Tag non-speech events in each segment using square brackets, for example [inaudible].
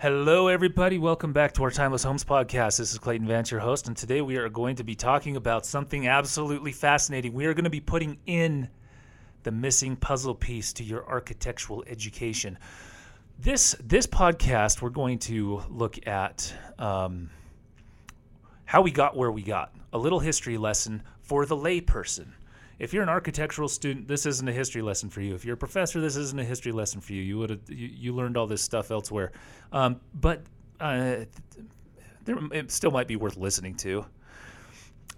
Hello, everybody. Welcome back to our Timeless Homes podcast. This is Clayton Vance, your host, and today we are going to be talking about something absolutely fascinating. We are going to be putting in the missing puzzle piece to your architectural education. This this podcast, we're going to look at um, how we got where we got. A little history lesson for the layperson. If you're an architectural student, this isn't a history lesson for you. If you're a professor, this isn't a history lesson for you. You would have you, you learned all this stuff elsewhere, um, but uh, there, it still might be worth listening to.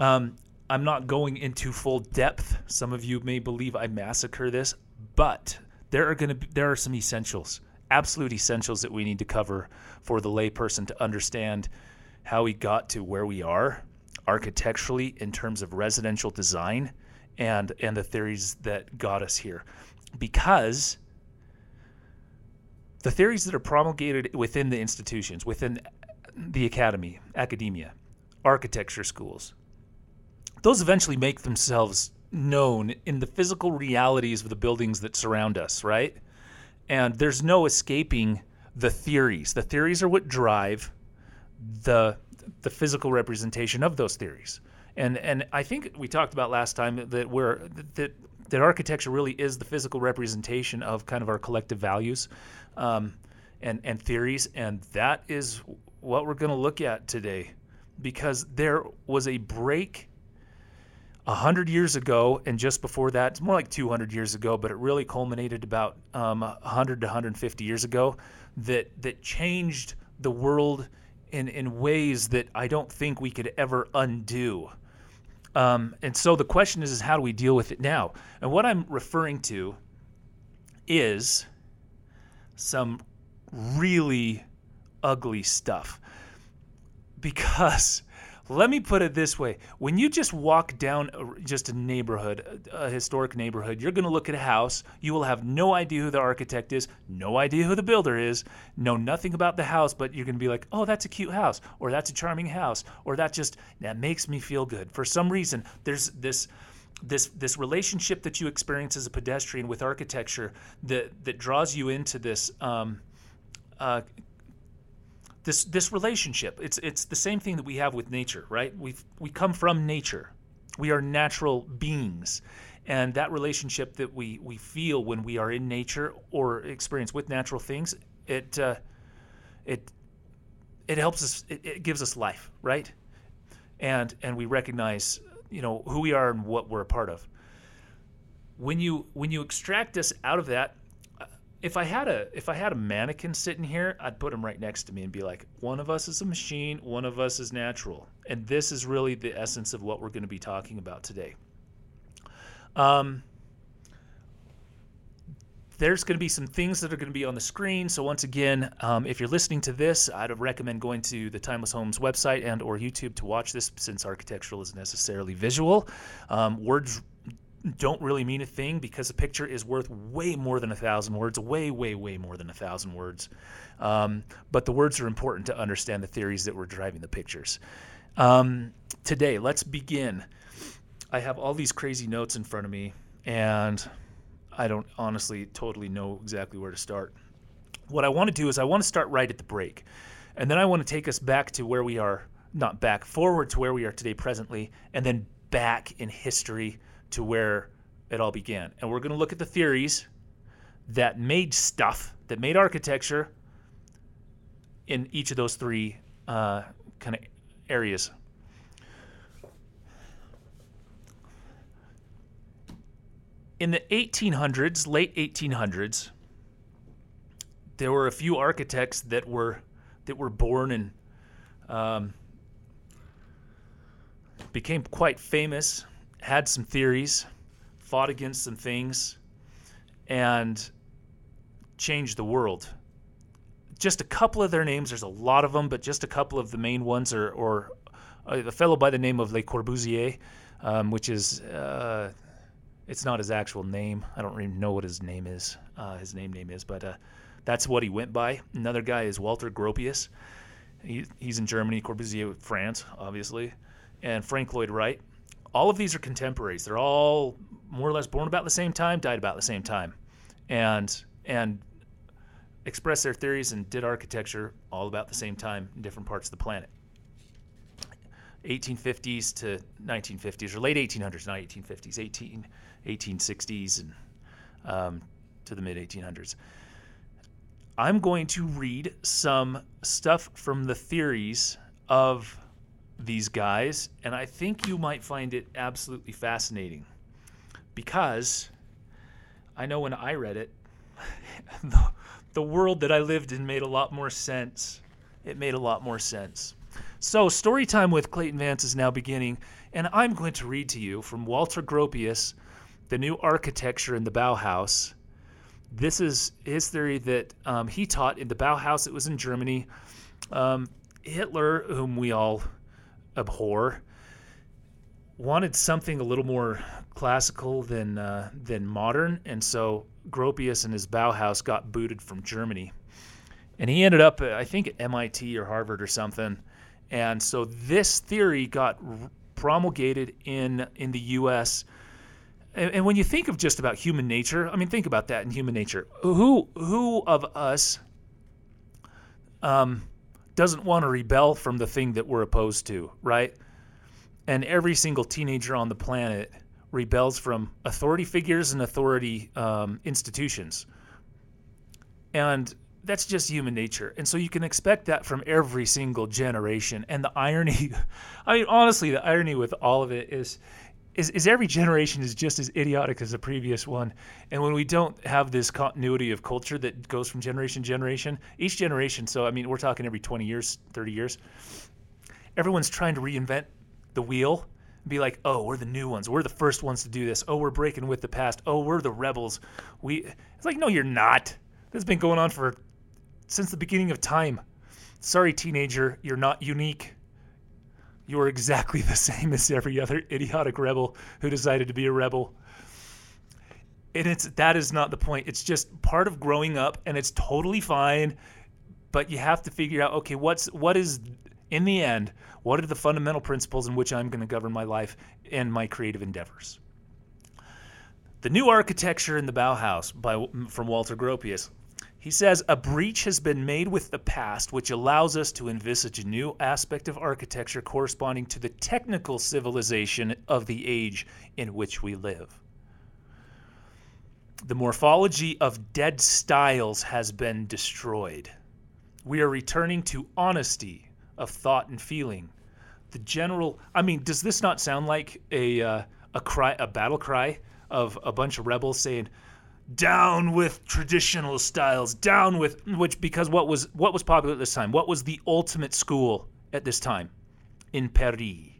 Um, I'm not going into full depth. Some of you may believe I massacre this, but there are going to there are some essentials, absolute essentials that we need to cover for the layperson to understand how we got to where we are architecturally in terms of residential design and and the theories that got us here. Because the theories that are promulgated within the institutions within the academy academia architecture schools those eventually make themselves known in the physical realities of the buildings that surround us right? And there's no escaping the theories. The theories are what drive the the physical representation of those theories and and I think we talked about last time that we're that that architecture really is the physical representation of kind of our collective values um, and and theories, and that is what we're going to look at today, because there was a break. A hundred years ago, and just before that, it's more like 200 years ago, but it really culminated about um, 100 to 150 years ago. That that changed the world in in ways that I don't think we could ever undo. Um, and so the question is, is how do we deal with it now? And what I'm referring to is some really ugly stuff. Because let me put it this way when you just walk down just a neighborhood, a historic neighborhood, you're going to look at a house. You will have no idea who the architect is, no idea who the builder is, know nothing about the house, but you're going to be like, oh, that's a cute house, or that's a charming house, or that just, that makes me feel good. For some reason, there's this this this relationship that you experience as a pedestrian with architecture that that draws you into this um, uh, this this relationship. It's it's the same thing that we have with nature, right? We we come from nature. We are natural beings. And that relationship that we, we feel when we are in nature or experience with natural things, it uh, it it helps us. It, it gives us life, right? And and we recognize, you know, who we are and what we're a part of. When you when you extract us out of that, if I had a if I had a mannequin sitting here, I'd put him right next to me and be like, one of us is a machine, one of us is natural, and this is really the essence of what we're going to be talking about today. Um, there's going to be some things that are going to be on the screen. So once again, um, if you're listening to this, I'd recommend going to the Timeless Homes website and or YouTube to watch this, since architectural is necessarily visual. Um, words don't really mean a thing because a picture is worth way more than a thousand words, way, way, way more than a thousand words. Um, but the words are important to understand the theories that were driving the pictures. Um, today, let's begin. I have all these crazy notes in front of me, and I don't honestly totally know exactly where to start. What I want to do is I want to start right at the break, and then I want to take us back to where we are, not back, forward to where we are today presently, and then back in history to where it all began. And we're going to look at the theories that made stuff, that made architecture in each of those three uh, kind of areas. In the 1800s, late 1800s, there were a few architects that were that were born and um, became quite famous had some theories, fought against some things, and changed the world. Just a couple of their names, there's a lot of them, but just a couple of the main ones are, or uh, a fellow by the name of Le Corbusier, um, which is, uh, it's not his actual name. I don't even know what his name is, uh, his name name is, but uh, that's what he went by. Another guy is Walter Gropius. He, he's in Germany, Corbusier, France, obviously, and Frank Lloyd Wright all of these are contemporaries. They're all more or less born about the same time, died about the same time, and and expressed their theories and did architecture all about the same time in different parts of the planet. 1850s to 1950s, or late 1800s, not 1850s, 18, 1860s, and um, to the mid 1800s. I'm going to read some stuff from the theories of these guys, and I think you might find it absolutely fascinating because I know when I read it, [laughs] the, the world that I lived in made a lot more sense. It made a lot more sense. So, story time with Clayton Vance is now beginning, and I'm going to read to you from Walter Gropius, The New Architecture and the Bauhaus. This is his theory that um, he taught in the Bauhaus, it was in Germany. Um, Hitler, whom we all abhor, wanted something a little more classical than uh, than modern, and so Gropius and his Bauhaus got booted from Germany, and he ended up, I think, at MIT or Harvard or something, and so this theory got promulgated in in the U.S. And, and when you think of just about human nature, I mean, think about that in human nature. Who who of us um, doesn't want to rebel from the thing that we're opposed to, right? And every single teenager on the planet rebels from authority figures and authority um, institutions. And that's just human nature. And so you can expect that from every single generation. And the irony, [laughs] I mean, honestly, the irony with all of it is, is, is every generation is just as idiotic as the previous one. And when we don't have this continuity of culture that goes from generation to generation, each generation, so I mean, we're talking every 20 years, 30 years, everyone's trying to reinvent the wheel be like, oh, we're the new ones. We're the first ones to do this. Oh, we're breaking with the past. Oh, we're the rebels. We. It's like, no, you're not. This has been going on for since the beginning of time. Sorry, teenager, you're not unique. You are exactly the same as every other idiotic rebel who decided to be a rebel. And it's that is not the point. It's just part of growing up, and it's totally fine. But you have to figure out, okay, what's what is in the end, what are the fundamental principles in which I'm going to govern my life and my creative endeavors? The New Architecture and the Bauhaus by, from Walter Gropius. He says, A breach has been made with the past which allows us to envisage a new aspect of architecture corresponding to the technical civilization of the age in which we live. The morphology of dead styles has been destroyed. We are returning to honesty, of thought and feeling. The general, I mean, does this not sound like a uh, a cry, a battle cry of a bunch of rebels saying, "Down with traditional styles, down with which?" Because what was what was popular at this time? What was the ultimate school at this time? In Paris,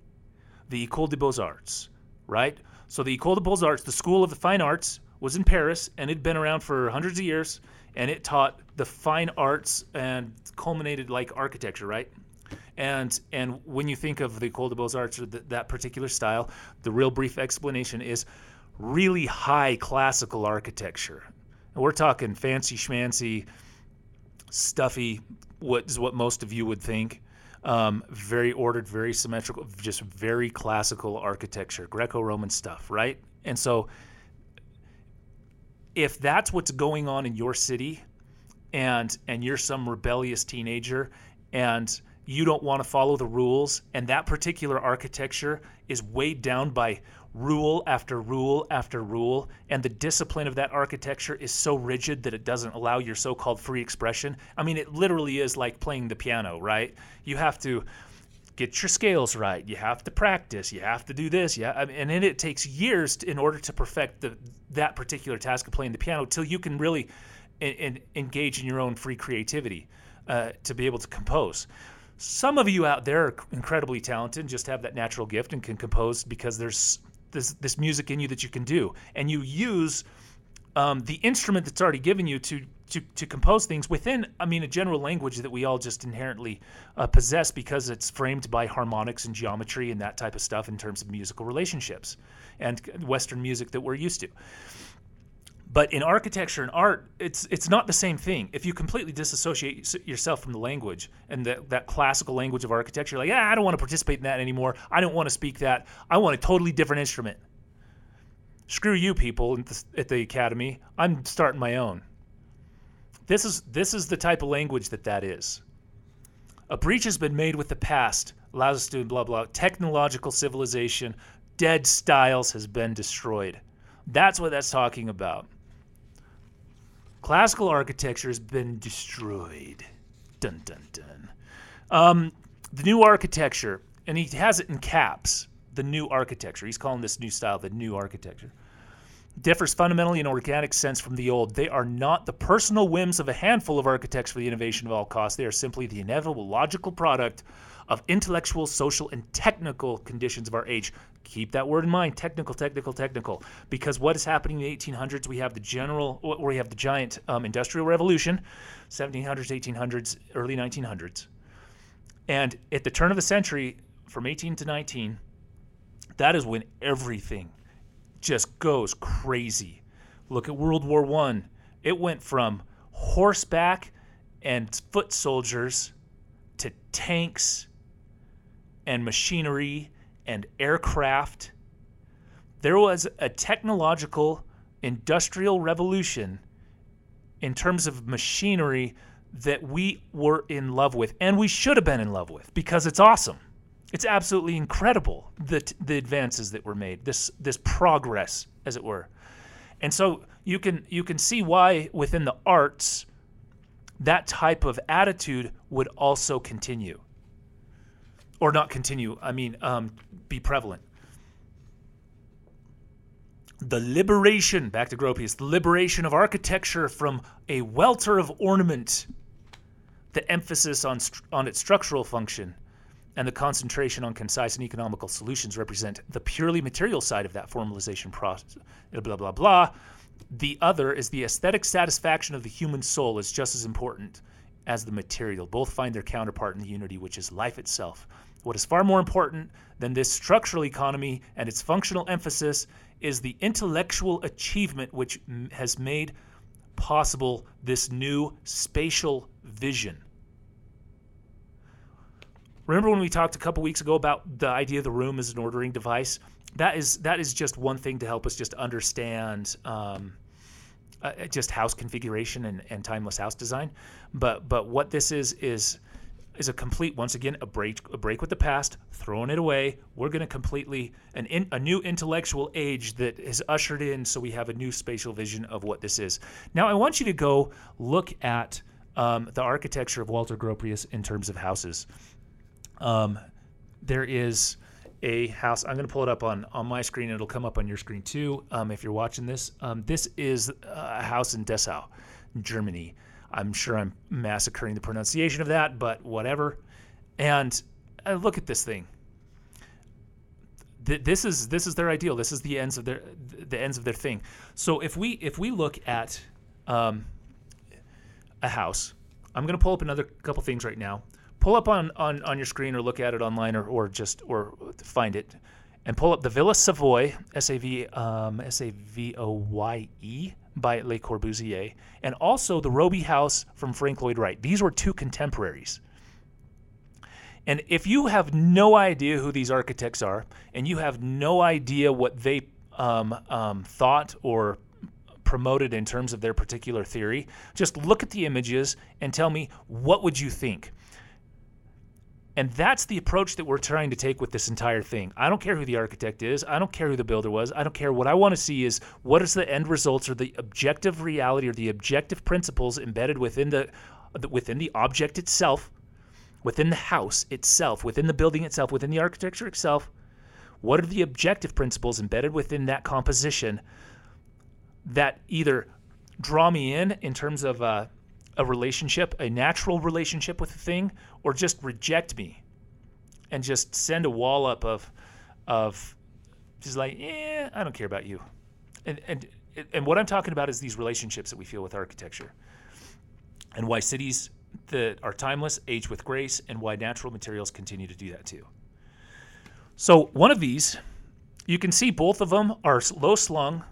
the École des Beaux Arts, right? So the École des Beaux Arts, the School of the Fine Arts, was in Paris, and it'd been around for hundreds of years, and it taught the fine arts and culminated like architecture, right? And and when you think of the École des Beaux Arts or that particular style, the real brief explanation is really high classical architecture. And we're talking fancy schmancy, stuffy, what is what most of you would think. Um, very ordered, very symmetrical, just very classical architecture, Greco-Roman stuff, right? And so, if that's what's going on in your city, and and you're some rebellious teenager, and you don't want to follow the rules, and that particular architecture is weighed down by rule after rule after rule, and the discipline of that architecture is so rigid that it doesn't allow your so called free expression. I mean, it literally is like playing the piano, right? You have to get your scales right. You have to practice. You have to do this. Yeah, and then it takes years to, in order to perfect the, that particular task of playing the piano till you can really in, in, engage in your own free creativity uh, to be able to compose. Some of you out there are incredibly talented, just have that natural gift and can compose because there's this this music in you that you can do, and you use um, the instrument that's already given you to, to to compose things within, I mean, a general language that we all just inherently uh, possess because it's framed by harmonics and geometry and that type of stuff in terms of musical relationships and Western music that we're used to. But in architecture and art, it's it's not the same thing. If you completely disassociate yourself from the language and the, that classical language of architecture, like, yeah, I don't want to participate in that anymore. I don't want to speak that. I want a totally different instrument. Screw you, people at the, at the academy. I'm starting my own. This is this is the type of language that that is. A breach has been made with the past, allows us to blah blah. Technological civilization, dead styles has been destroyed. That's what that's talking about. Classical architecture has been destroyed. Dun dun dun. Um, the new architecture, and he has it in caps. The new architecture. He's calling this new style the new architecture differs fundamentally in organic sense from the old. They are not the personal whims of a handful of architects for the innovation of all costs. They are simply the inevitable logical product of intellectual, social, and technical conditions of our age. Keep that word in mind technical, technical, technical. Because what is happening in the 1800s, we have the general, we have the giant um, industrial revolution, 1700s, 1800s, early 1900s. And at the turn of the century, from 18 to 19, that is when everything just goes crazy. Look at World War One. It went from horseback and foot soldiers to tanks and machinery and aircraft. There was a technological industrial revolution in terms of machinery that we were in love with and we should have been in love with because it's awesome. It's absolutely incredible the the advances that were made. This this progress, as it were, and so you can you can see why within the arts that type of attitude would also continue, or not continue. I mean, um, be prevalent. The liberation, back to Gropius, the liberation of architecture from a welter of ornament, the emphasis on, on its structural function, and the concentration on concise and economical solutions represent the purely material side of that formalization process. Blah, blah, blah. The other is the aesthetic satisfaction of the human soul is just as important as the material. Both find their counterpart in the unity, which is life itself. What is far more important than this structural economy and its functional emphasis is the intellectual achievement which has made possible this new spatial vision Remember when we talked a couple weeks ago about the idea of the room as an ordering device? That is that is just one thing to help us just understand um, uh, just house configuration and, and timeless house design. But but what this is is is a complete once again a break a break with the past, throwing it away. We're going to completely an in, a new intellectual age that is ushered in, so we have a new spatial vision of what this is. Now I want you to go look at um, the architecture of Walter Gropius in terms of houses. Um, there is a house. I'm going to pull it up on, on my screen. It'll come up on your screen too um, if you're watching this. Um, this is a house in Dessau, Germany. I'm sure I'm massacring the pronunciation of that, but whatever. And uh, look at this thing. Th- this is this is their ideal. This is the ends of their the ends of their thing. So if we if we look at um, a house, I'm going to pull up another couple things right now pull up on, on, on your screen or look at it online or, or just or find it and pull up the Villa Savoye, S-A-V, um, S-A-V-O-Y-E by Le Corbusier, and also the Robie House from Frank Lloyd Wright. These were two contemporaries. And if you have no idea who these architects are, and you have no idea what they um, um, thought or promoted in terms of their particular theory, just look at the images and tell me what would you think. And that's the approach that we're trying to take with this entire thing. I don't care who the architect is. I don't care who the builder was. I don't care. What I want to see is what is the end results or the objective reality or the objective principles embedded within the within the object itself, within the house itself, within the building itself, within the architecture itself. What are the objective principles embedded within that composition that either draw me in in terms of uh, a relationship, a natural relationship with a thing, or just reject me and just send a wall up of of just like, yeah, I don't care about you. And and and what I'm talking about is these relationships that we feel with architecture. And why cities that are timeless age with grace and why natural materials continue to do that too. So, one of these, you can see both of them are low slung,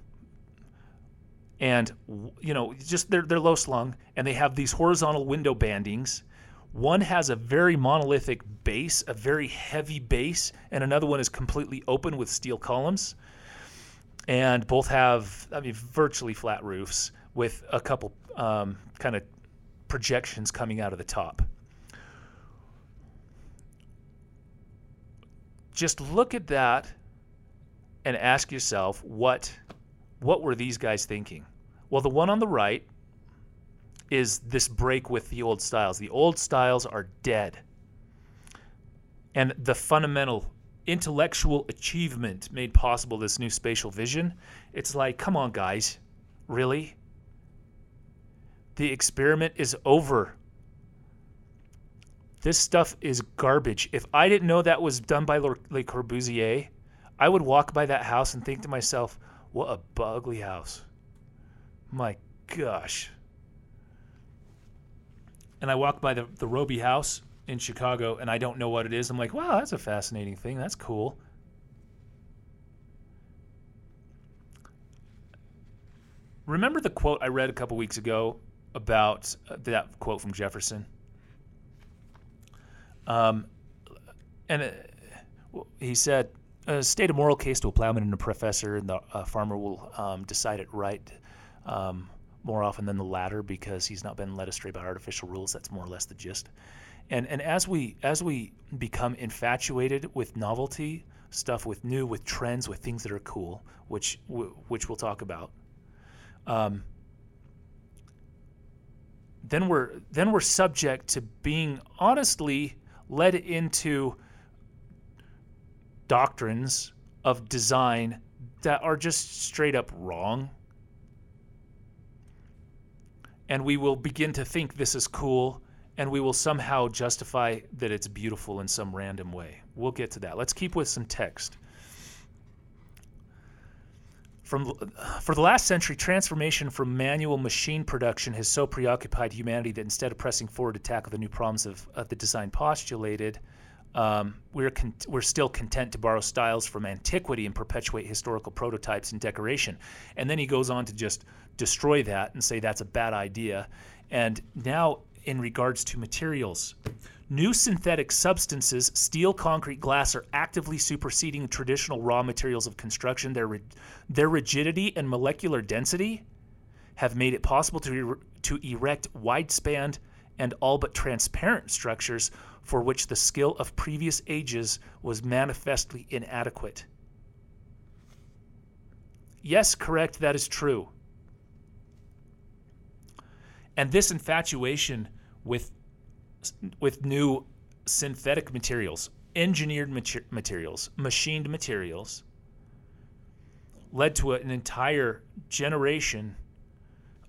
and you know just they're, they're low slung and they have these horizontal window bandings one has a very monolithic base a very heavy base and another one is completely open with steel columns and both have i mean virtually flat roofs with a couple um, kind of projections coming out of the top. Just look at that and ask yourself what what were these guys thinking? Well, the one on the right is this break with the old styles. The old styles are dead. And the fundamental intellectual achievement made possible this new spatial vision, it's like, come on, guys, really? The experiment is over. This stuff is garbage. If I didn't know that was done by Le Corbusier, I would walk by that house and think to myself, what a ugly house. My gosh. And I walk by the, the Robie house in Chicago and I don't know what it is. I'm like, wow, that's a fascinating thing. That's cool. Remember the quote I read a couple weeks ago about uh, that quote from Jefferson? Um, and uh, he said, a state a moral case to a plowman and a professor, and the uh, farmer will um, decide it right um, more often than the latter because he's not been led astray by artificial rules. That's more or less the gist. And and as we as we become infatuated with novelty, stuff with new, with trends, with things that are cool, which which we'll talk about. Um, then we're then we're subject to being honestly led into doctrines of design that are just straight up wrong. And we will begin to think this is cool and we will somehow justify that it's beautiful in some random way. We'll get to that. Let's keep with some text. From, for the last century, transformation from manual machine production has so preoccupied humanity that instead of pressing forward to tackle the new problems of, of the design postulated, um, we're, con- we're still content to borrow styles from antiquity and perpetuate historical prototypes and decoration. And then he goes on to just destroy that and say that's a bad idea. And now in regards to materials. New synthetic substances, steel, concrete, glass, are actively superseding traditional raw materials of construction. Their, their rigidity and molecular density have made it possible to, to erect wide-span and all but transparent structures for which the skill of previous ages was manifestly inadequate. Yes, correct, that is true. And this infatuation with with new synthetic materials, engineered mater- materials, machined materials led to an entire generation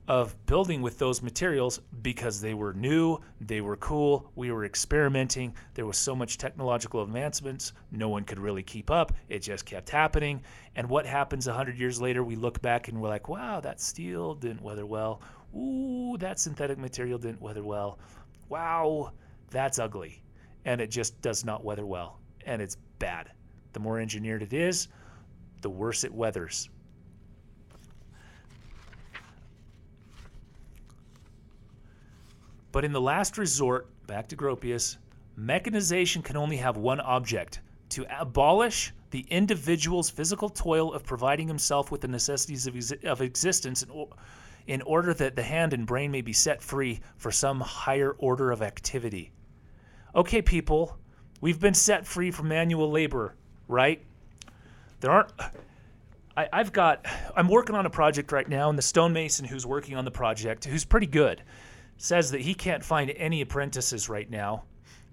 of building with those materials because they were new, they were cool, we were experimenting, there was so much technological advancements, no one could really keep up. It just kept happening. And what happens 100 years later, we look back and we're like, "Wow, that steel didn't weather well ooh, that synthetic material didn't weather well. Wow, that's ugly. And it just does not weather well. And it's bad. The more engineered it is, the worse it weathers. But in the last resort, back to Gropius, mechanization can only have one object to abolish the individual's physical toil of providing himself with the necessities of, of existence in, in order that the hand and brain may be set free for some higher order of activity. Okay, people, we've been set free from manual labor, right? There aren't. I, I've got. I'm working on a project right now, and the stonemason who's working on the project, who's pretty good, says that he can't find any apprentices right now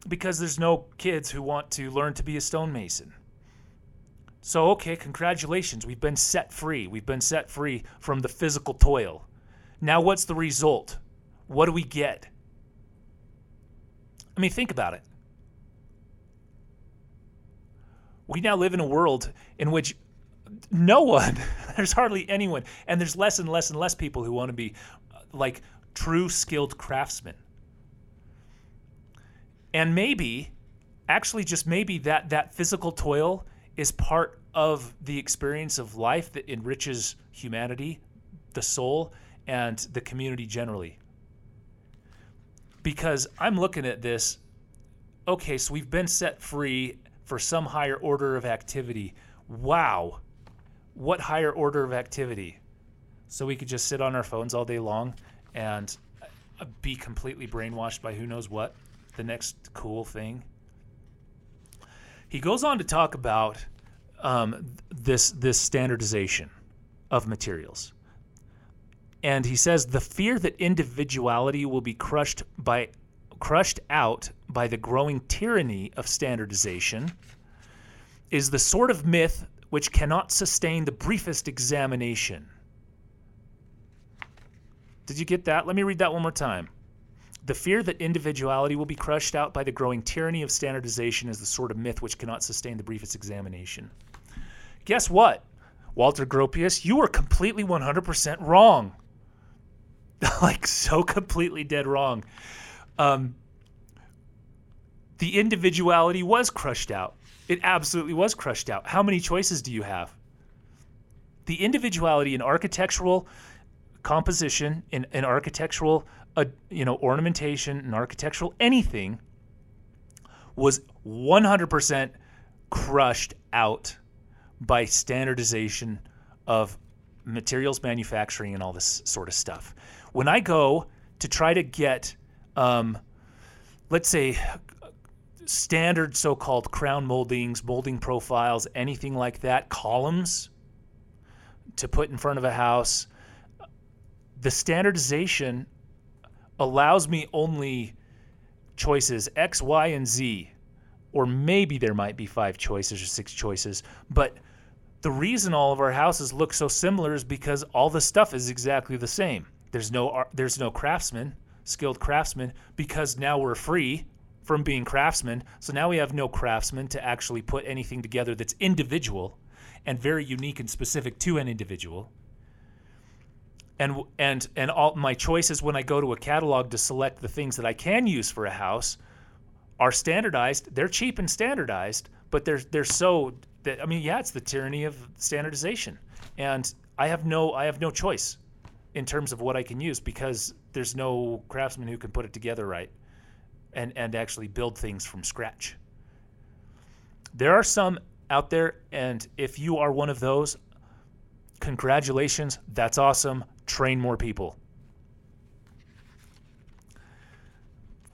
because there's no kids who want to learn to be a stonemason. So, okay, congratulations. We've been set free. We've been set free from the physical toil. Now, what's the result? What do we get? I mean, think about it. We now live in a world in which no one, [laughs] there's hardly anyone, and there's less and less and less people who want to be uh, like true skilled craftsmen. And maybe, actually, just maybe that that physical toil is part of the experience of life that enriches humanity, the soul, and the community generally. Because I'm looking at this, okay, so we've been set free for some higher order of activity. Wow. What higher order of activity? So we could just sit on our phones all day long and be completely brainwashed by who knows what, the next cool thing. He goes on to talk about um, this this standardization of materials. And he says the fear that individuality will be crushed by crushed out by the growing tyranny of standardization is the sort of myth which cannot sustain the briefest examination. Did you get that? Let me read that one more time. The fear that individuality will be crushed out by the growing tyranny of standardization is the sort of myth which cannot sustain the briefest examination. Guess what, Walter Gropius? You were completely 100% wrong. [laughs] like, so completely dead wrong. Um, the individuality was crushed out. It absolutely was crushed out. How many choices do you have? The individuality in architectural composition, in, in architectural, uh, you know, ornamentation, and architectural anything, was 100% crushed out by standardization of materials manufacturing and all this sort of stuff. When I go to try to get, um, let's say, standard so called crown moldings, molding profiles, anything like that, columns to put in front of a house, the standardization allows me only choices X, Y, and Z. Or maybe there might be five choices or six choices. But the reason all of our houses look so similar is because all the stuff is exactly the same. There's no there's no craftsman, skilled craftsman, because now we're free from being craftsmen. So now we have no craftsmen to actually put anything together that's individual and very unique and specific to an individual. And and and all my choices when I go to a catalog to select the things that I can use for a house are standardized. They're cheap and standardized, but they're they're so that I mean, yeah, it's the tyranny of standardization. And I have no I have no choice in terms of what I can use because there's no craftsman who can put it together right and, and actually build things from scratch. There are some out there, and if you are one of those, congratulations, that's awesome. Train more people.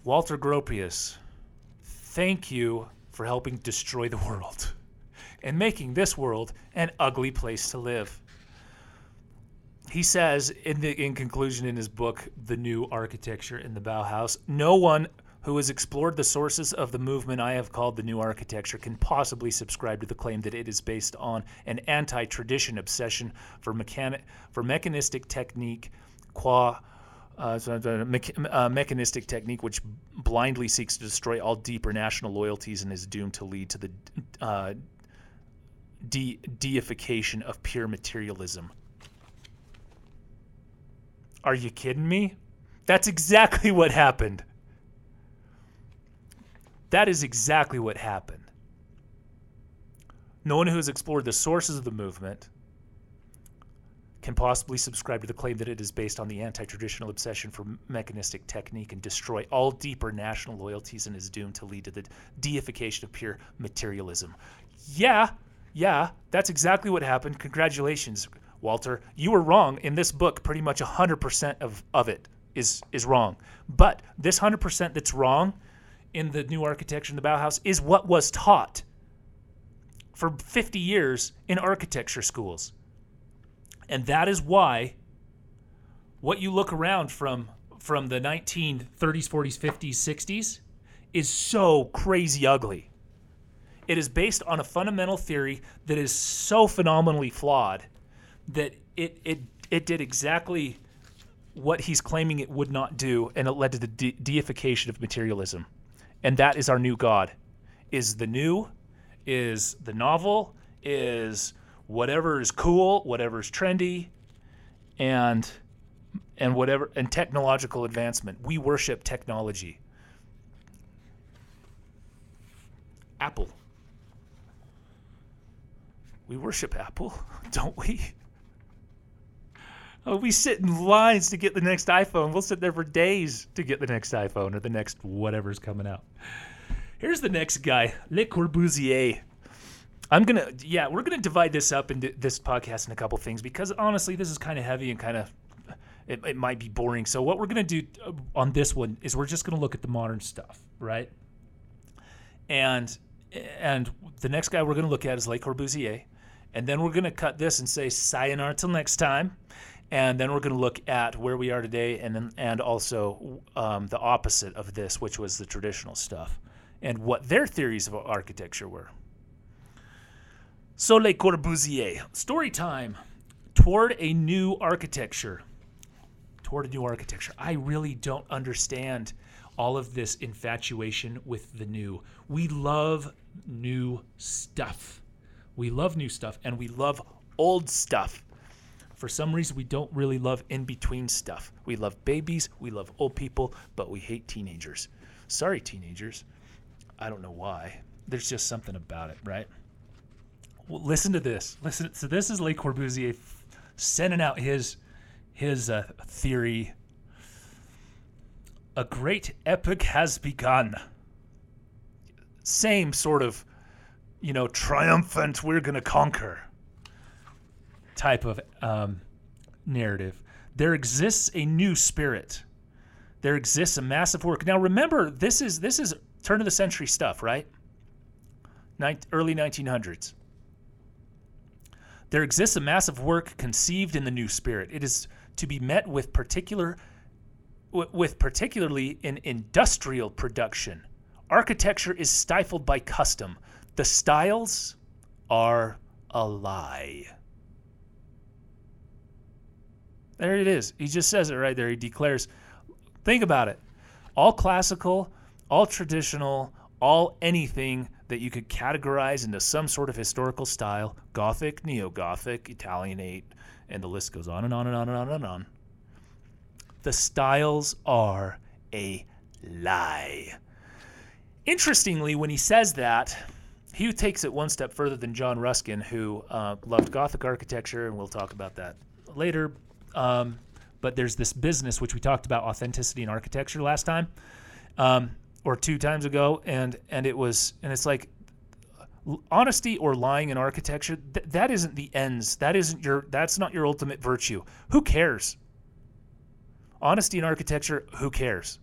Walter Gropius, thank you for helping destroy the world [laughs] and making this world an ugly place to live. He says in the in conclusion in his book, The New Architecture and the Bauhaus, no one who has explored the sources of the movement I have called the New Architecture can possibly subscribe to the claim that it is based on an anti tradition obsession for, mechani- for mechanistic technique, qua. Uh, uh, mechanistic technique which blindly seeks to destroy all deeper national loyalties and is doomed to lead to the uh, de- deification of pure materialism. Are you kidding me? That's exactly what happened. That is exactly what happened. No one who has explored the sources of the movement can possibly subscribe to the claim that it is based on the anti traditional obsession for mechanistic technique and destroy all deeper national loyalties and is doomed to lead to the deification of pure materialism. Yeah, yeah, that's exactly what happened. Congratulations, Walter. You were wrong in this book. Pretty much 100% of, of it is, is wrong. But this 100% that's wrong in the new architecture and the Bauhaus is what was taught for 50 years in architecture schools. And that is why what you look around from from the 1930s, 40s, 50s, 60s is so crazy ugly. It is based on a fundamental theory that is so phenomenally flawed that it it it did exactly what he's claiming it would not do and it led to the de- deification of materialism and that is our new God. Is the new, is the novel, is whatever is cool, whatever is trendy, and and whatever and technological advancement. We worship technology. Apple. We worship Apple, [laughs] don't we? Oh, we sit in lines to get the next iPhone. We'll sit there for days to get the next iPhone or the next whatever's coming out. Here's the next guy, Le Corbusier. I'm gonna, yeah, we're gonna divide this up into this podcast in a couple things because honestly, this is kind of heavy and kind of It, it might be boring. So what we're gonna do uh, on this one is we're just gonna look at the modern stuff, right? And and the next guy we're gonna look at is Le Corbusier, and then we're gonna cut this and say sayonara till next time. And then we're going to look at where we are today, and then, and also um, the opposite of this, which was the traditional stuff, and what their theories of architecture were. So Le Corbusier, story time. Toward a new architecture. Toward a new architecture. I really don't understand all of this infatuation with the new. We love new stuff. We love new stuff, and we love old stuff. For some reason, we don't really love in between stuff. We love babies, we love old people, but we hate teenagers. Sorry, teenagers. I don't know why. There's just something about it, right? Well, listen to this. Listen. So this is Le Corbusier sending out his his uh, theory. A great epic has begun. Same sort of, you know, triumphant. We're gonna conquer type of um, narrative. There exists a new spirit. There exists a massive work. Now remember, this is this is turn of the century stuff, right? Nin- early 1900s. There exists a massive work conceived in the new spirit. It is to be met with particular with particularly in industrial production. Architecture is stifled by custom. The styles are a lie. There it is. He just says it right there. He declares, think about it. All classical, all traditional, all anything that you could categorize into some sort of historical style Gothic, Neo Gothic, Italianate, and the list goes on and on and on and on and on. The styles are a lie. Interestingly, when he says that, he takes it one step further than John Ruskin, who uh, loved Gothic architecture, and we'll talk about that later. Um, but there's this business which we talked about authenticity in architecture last time, um, or two times ago, and and it was and it's like honesty or lying in architecture th- that isn't the ends. That isn't your that's not your ultimate virtue. Who cares? Honesty in architecture who cares?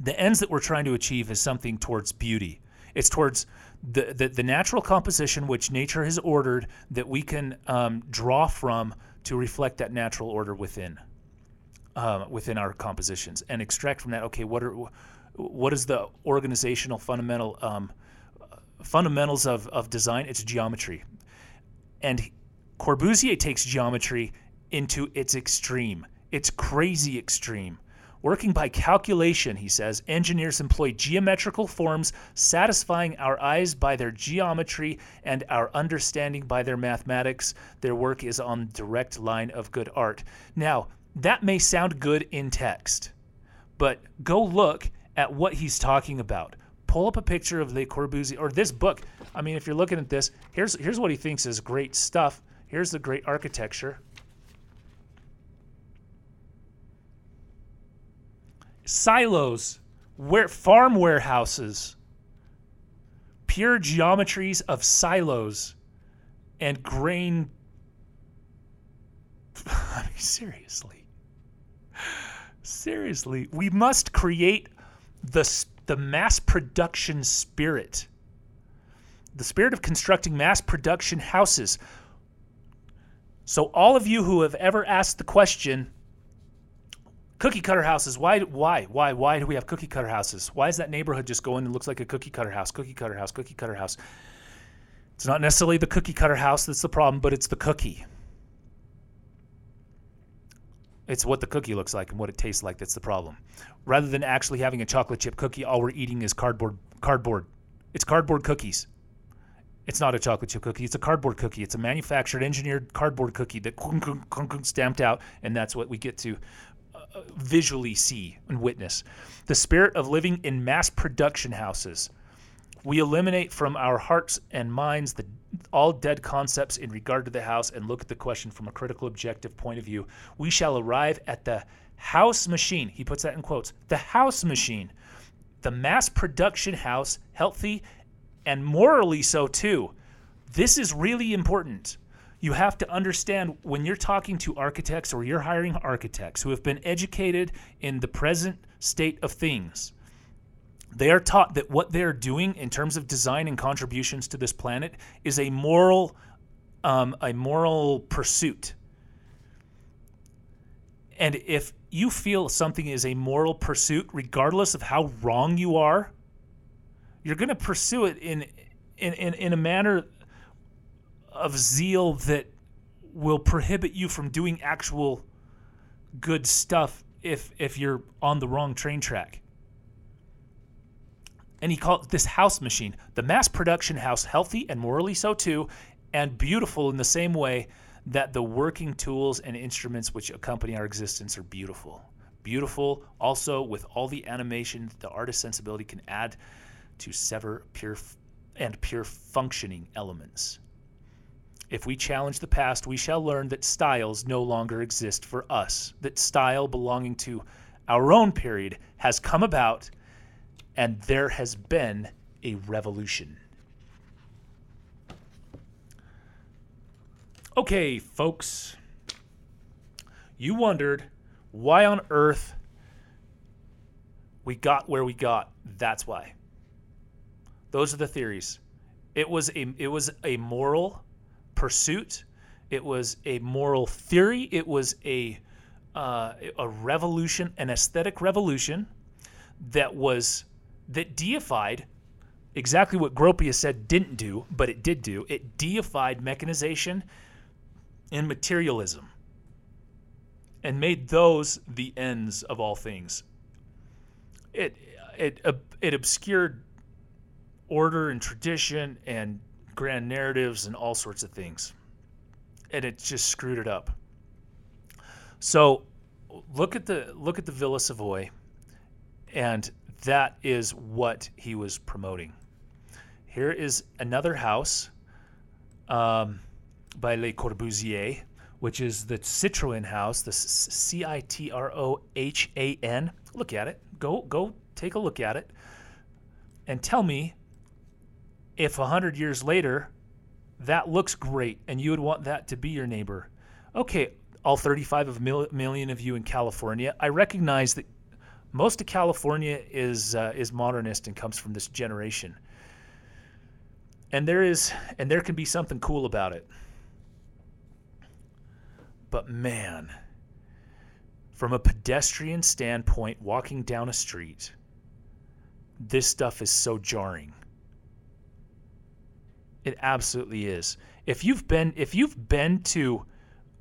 The ends that we're trying to achieve is something towards beauty. It's towards the, the, the natural composition which nature has ordered that we can um, draw from to reflect that natural order within um, within our compositions and extract from that. Okay, what are what is the organizational fundamental um, fundamentals of, of design? It's geometry, and Corbusier takes geometry into its extreme. It's crazy extreme. Working by calculation, he says, engineers employ geometrical forms satisfying our eyes by their geometry and our understanding by their mathematics. Their work is on direct line of good art. Now, that may sound good in text, but go look at what he's talking about. Pull up a picture of Le Corbusier or this book. I mean, if you're looking at this, here's here's what he thinks is great stuff. Here's the great architecture. Silos, where farm warehouses, pure geometries of silos and grain. [laughs] I mean, seriously. Seriously, we must create the, the mass production spirit. The spirit of constructing mass production houses. So, all of you who have ever asked the question, Cookie cutter houses. Why? Why? Why? Why do we have cookie cutter houses? Why is that neighborhood just going and looks like a cookie cutter house? Cookie cutter house. Cookie cutter house. It's not necessarily the cookie cutter house that's the problem, but it's the cookie. It's what the cookie looks like and what it tastes like that's the problem. Rather than actually having a chocolate chip cookie, all we're eating is cardboard. Cardboard. It's cardboard cookies. It's not a chocolate chip cookie. It's a cardboard cookie. It's a manufactured, engineered cardboard cookie that [laughs] stamped out, and that's what we get to visually see and witness. The spirit of living in mass production houses. We eliminate from our hearts and minds the, all dead concepts in regard to the house and look at the question from a critical, objective point of view. We shall arrive at the house machine. He puts that in quotes. The house machine. The mass production house, healthy and morally so too. This is really important. You have to understand when you're talking to architects or you're hiring architects who have been educated in the present state of things. They are taught that what they're doing in terms of design and contributions to this planet is a moral, um, a moral pursuit. And if you feel something is a moral pursuit, regardless of how wrong you are, you're going to pursue it in, in, in, in a manner of zeal that will prohibit you from doing actual good stuff if if you're on the wrong train track. And he called this house machine, the mass production house, healthy and morally so too, and beautiful in the same way that the working tools and instruments which accompany our existence are beautiful. Beautiful also with all the animation the artist sensibility can add to sever pure and pure functioning elements. If we challenge the past, we shall learn that styles no longer exist for us, that style belonging to our own period has come about, and there has been a revolution. Okay, folks, you wondered why on earth we got where we got. That's why. Those are the theories. It was a it was a moral pursuit. It was a moral theory. It was a uh, a revolution, an aesthetic revolution that was that deified exactly what Gropius said didn't do, but it did do. It deified mechanization and materialism and made those the ends of all things. It it it obscured order and tradition and grand narratives and all sorts of things. And it just screwed it up. So look at the look at the Villa Savoye, and that is what he was promoting. Here is another house um, by Le Corbusier, which is the Citroën house, the C I T R O H A N. Look at it. Go go take a look at it, and tell me if 100 years later that looks great and you would want that to be your neighbor. Okay, all 35 of mil- million of you in California, I recognize that most of California is uh, is modernist and comes from this generation. And there is and there can be something cool about it. But man, from a pedestrian standpoint walking down a street, this stuff is so jarring. It absolutely is. If you've been if you've been to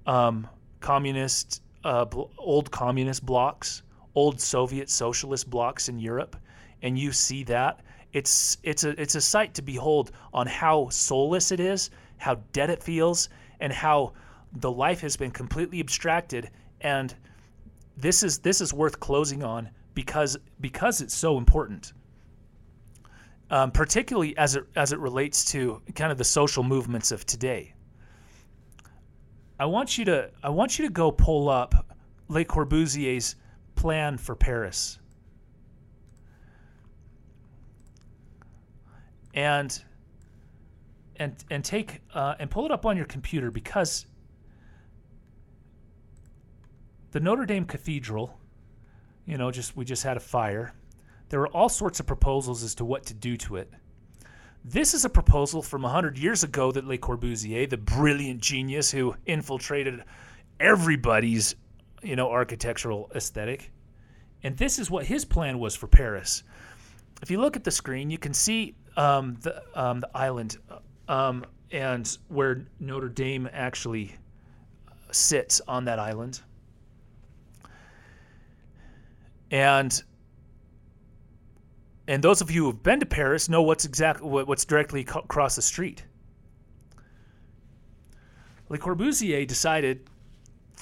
um, communist uh, old communist blocks, old Soviet socialist blocks in Europe, and you see that, it's it's a it's a sight to behold on how soulless it is, how dead it feels, and how the life has been completely abstracted. And this is this is worth closing on because because it's so important um, particularly as it as it relates to kind of the social movements of today. I want you to I want you to go pull up Le Corbusier's plan for Paris. And and and take uh, and pull it up on your computer because the Notre Dame Cathedral, you know, just we just had a fire there were all sorts of proposals as to what to do to it. This is a proposal from 100 years ago that Le Corbusier, the brilliant genius who infiltrated everybody's, you know, architectural aesthetic. And this is what his plan was for Paris. If you look at the screen, you can see um, the, um, the island um, and where Notre Dame actually sits on that island. And and those of you who have been to Paris know what's exactly what's directly across the street. Le Corbusier decided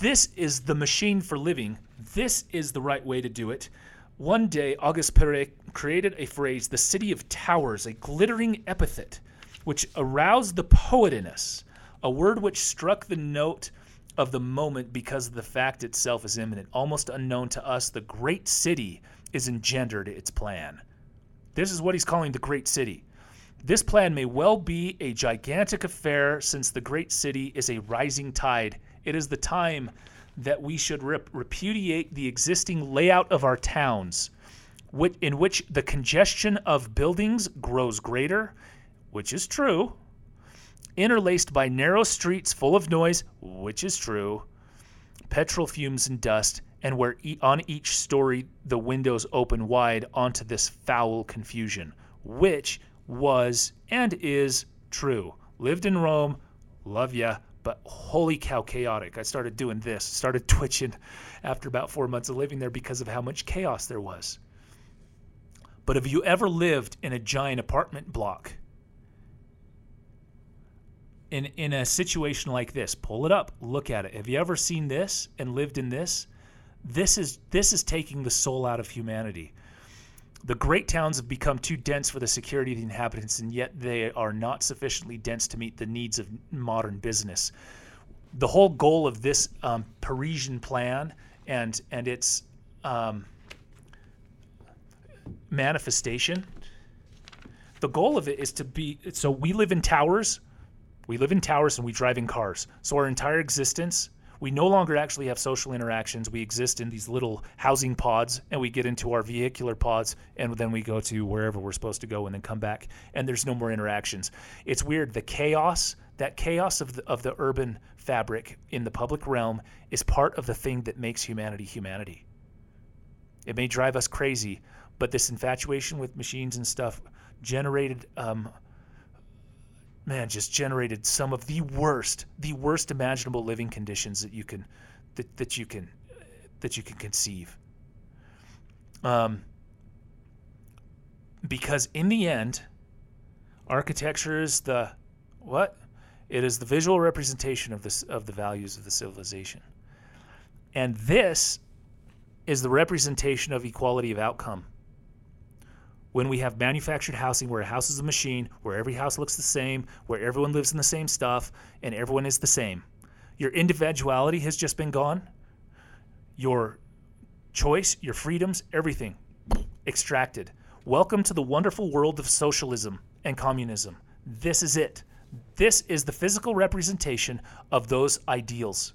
this is the machine for living. This is the right way to do it. One day, Auguste Perret created a phrase, the city of towers, a glittering epithet, which aroused the poet in us, a word which struck the note of the moment because the fact itself is imminent. Almost unknown to us, the great city is engendered its plan. This is what he's calling the great city. This plan may well be a gigantic affair since the great city is a rising tide. It is the time that we should rep- repudiate the existing layout of our towns, which, in which the congestion of buildings grows greater, which is true, interlaced by narrow streets full of noise, which is true, petrol fumes and dust, and where e- on each story the windows open wide onto this foul confusion, which was and is true. Lived in Rome, love ya, but holy cow, chaotic. I started doing this, started [laughs] twitching after about four months of living there because of how much chaos there was. But have you ever lived in a giant apartment block? In, in a situation like this, pull it up, look at it. Have you ever seen this and lived in this? This is this is taking the soul out of humanity. The great towns have become too dense for the security of the inhabitants, and yet they are not sufficiently dense to meet the needs of modern business. The whole goal of this um, Parisian plan and and its um, manifestation, the goal of it is to be so we live in towers, we live in towers, and we drive in cars. So our entire existence we no longer actually have social interactions. We exist in these little housing pods and we get into our vehicular pods and then we go to wherever we're supposed to go and then come back and there's no more interactions. It's weird. The chaos, that chaos of the, of the urban fabric in the public realm is part of the thing that makes humanity humanity. It may drive us crazy, but this infatuation with machines and stuff generated um, man, just generated some of the worst, the worst imaginable living conditions that you can, that, that you can, that you can conceive. Um, because in the end, architecture is the what? It is the visual representation of this of the values of the civilization. And this is the representation of equality of outcome when we have manufactured housing where a house is a machine, where every house looks the same, where everyone lives in the same stuff, and everyone is the same. Your individuality has just been gone. Your choice, your freedoms, everything extracted. Welcome to the wonderful world of socialism and communism. This is it. This is the physical representation of those ideals.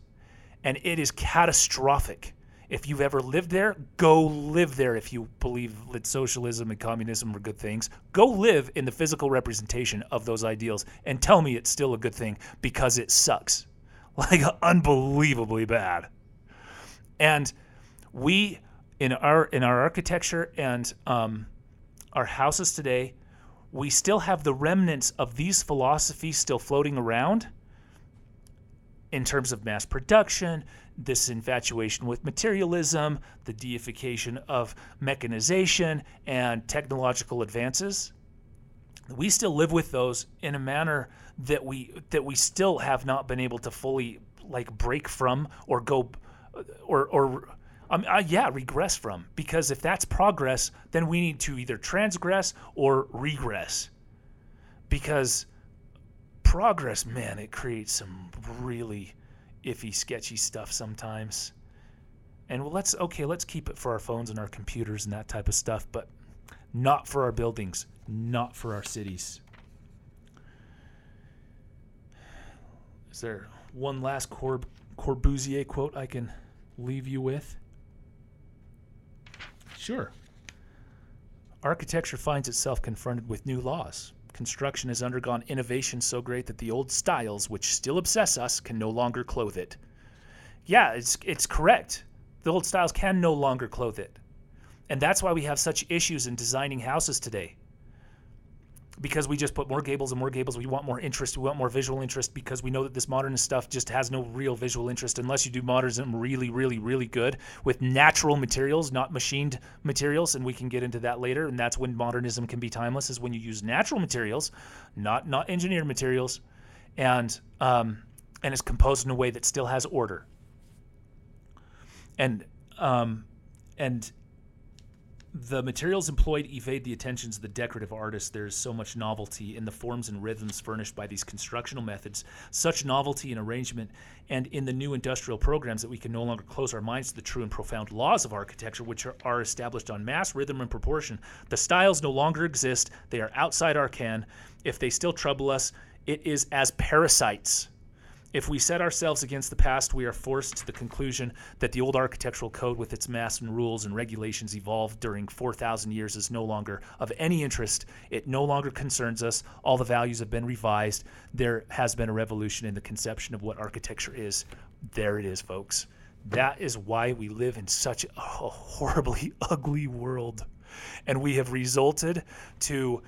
And it is catastrophic. If you've ever lived there, go live there if you believe that socialism and communism are good things. Go live in the physical representation of those ideals and tell me it's still a good thing because it sucks. [laughs] Like unbelievably bad. And we in our in our architecture and um, our houses today, we still have the remnants of these philosophies still floating around in terms of mass production, this infatuation with materialism, the deification of mechanization and technological advances. We still live with those in a manner that we that we still have not been able to fully like break from or go or or um, uh, yeah regress from because if that's progress then we need to either transgress or regress because progress man it creates some really iffy, sketchy stuff sometimes. And well, let's okay, let's keep it for our phones and our computers and that type of stuff, but not for our buildings, not for our cities. Is there one last Corb- Corbusier quote I can leave you with? Sure. Architecture finds itself confronted with new laws construction has undergone innovation so great that the old styles, which still obsess us, can no longer clothe it. Yeah, it's, it's correct. The old styles can no longer clothe it. And that's why we have such issues in designing houses today because we just put more gables and more gables. We want more interest. We want more visual interest because we know that this modernist stuff just has no real visual interest unless you do modernism really, really, really good with natural materials, not machined materials. And we can get into that later. And that's when modernism can be timeless is when you use natural materials, not not engineered materials, and um, and it's composed in a way that still has order. And um, and the materials employed evade the attentions of the decorative artist. There's so much novelty in the forms and rhythms furnished by these constructional methods, such novelty in arrangement, and in the new industrial programs that we can no longer close our minds to the true and profound laws of architecture, which are, are established on mass, rhythm, and proportion. The styles no longer exist, they are outside our ken. If they still trouble us, it is as parasites. If we set ourselves against the past, we are forced to the conclusion that the old architectural code, with its mass and rules and regulations evolved during 4,000 years, is no longer of any interest. It no longer concerns us. All the values have been revised. There has been a revolution in the conception of what architecture is. There it is, folks. That is why we live in such a horribly [laughs] ugly world. And we have resulted to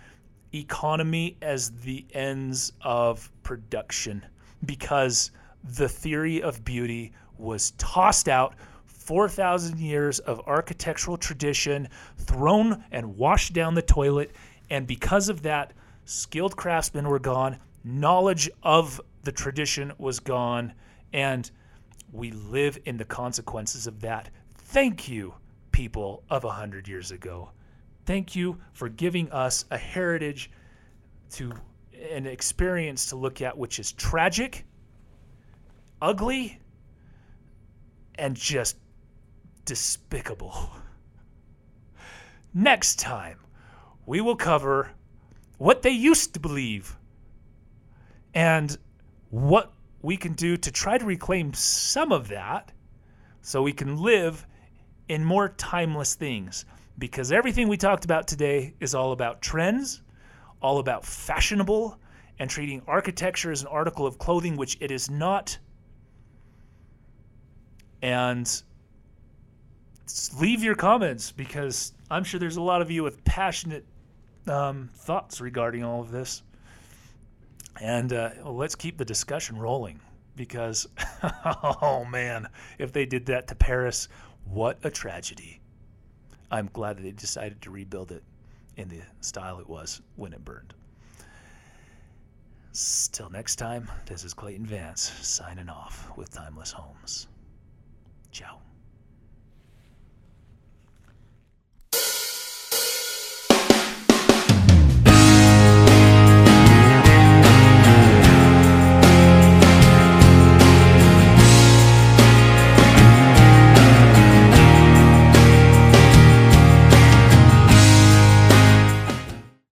economy as the ends of production because the theory of beauty was tossed out 4,000 years of architectural tradition thrown and washed down the toilet. And because of that, skilled craftsmen were gone, knowledge of the tradition was gone, and we live in the consequences of that. Thank you, people of 100 years ago. Thank you for giving us a heritage to an experience to look at which is tragic, ugly, and just despicable. [laughs] Next time, we will cover what they used to believe and what we can do to try to reclaim some of that so we can live in more timeless things. Because everything we talked about today is all about trends all about fashionable and treating architecture as an article of clothing, which it is not. And leave your comments because I'm sure there's a lot of you with passionate um, thoughts regarding all of this. And uh, let's keep the discussion rolling because, [laughs] oh man, if they did that to Paris, what a tragedy. I'm glad that they decided to rebuild it in the style it was when it burned. Till next time, this is Clayton Vance signing off with Timeless Homes. Ciao.